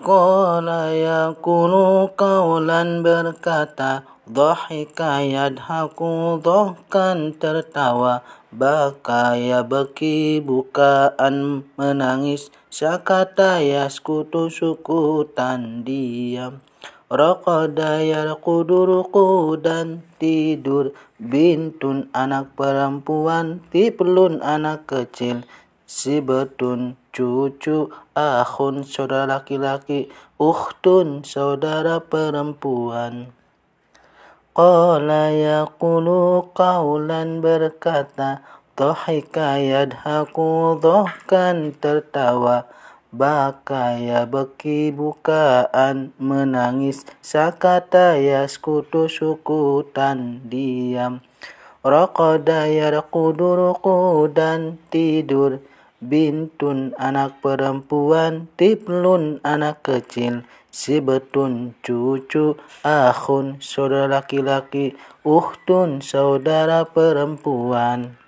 Qala yakulu kaulan berkata Dhahika yadhaku dhahkan tertawa Baka ya beki bukaan menangis Sakata yaskutu sukutan diam Raqada yarqudu dan tidur Bintun anak perempuan Tiplun anak kecil Sibetun cucu Akhun saudara laki-laki Ukhtun saudara perempuan. Qala yaqulu qawlan berkata Dhahika yadhaku dhahkan tertawa. Baka ya beki bukaan menangis Sakata yaskutu sukutan diam. Raqada yarqudu dan tidur Bintun anak perempuan Tiplun anak kecil. Sibetun cucu Akhun saudara laki-laki. Uhtun saudara perempuan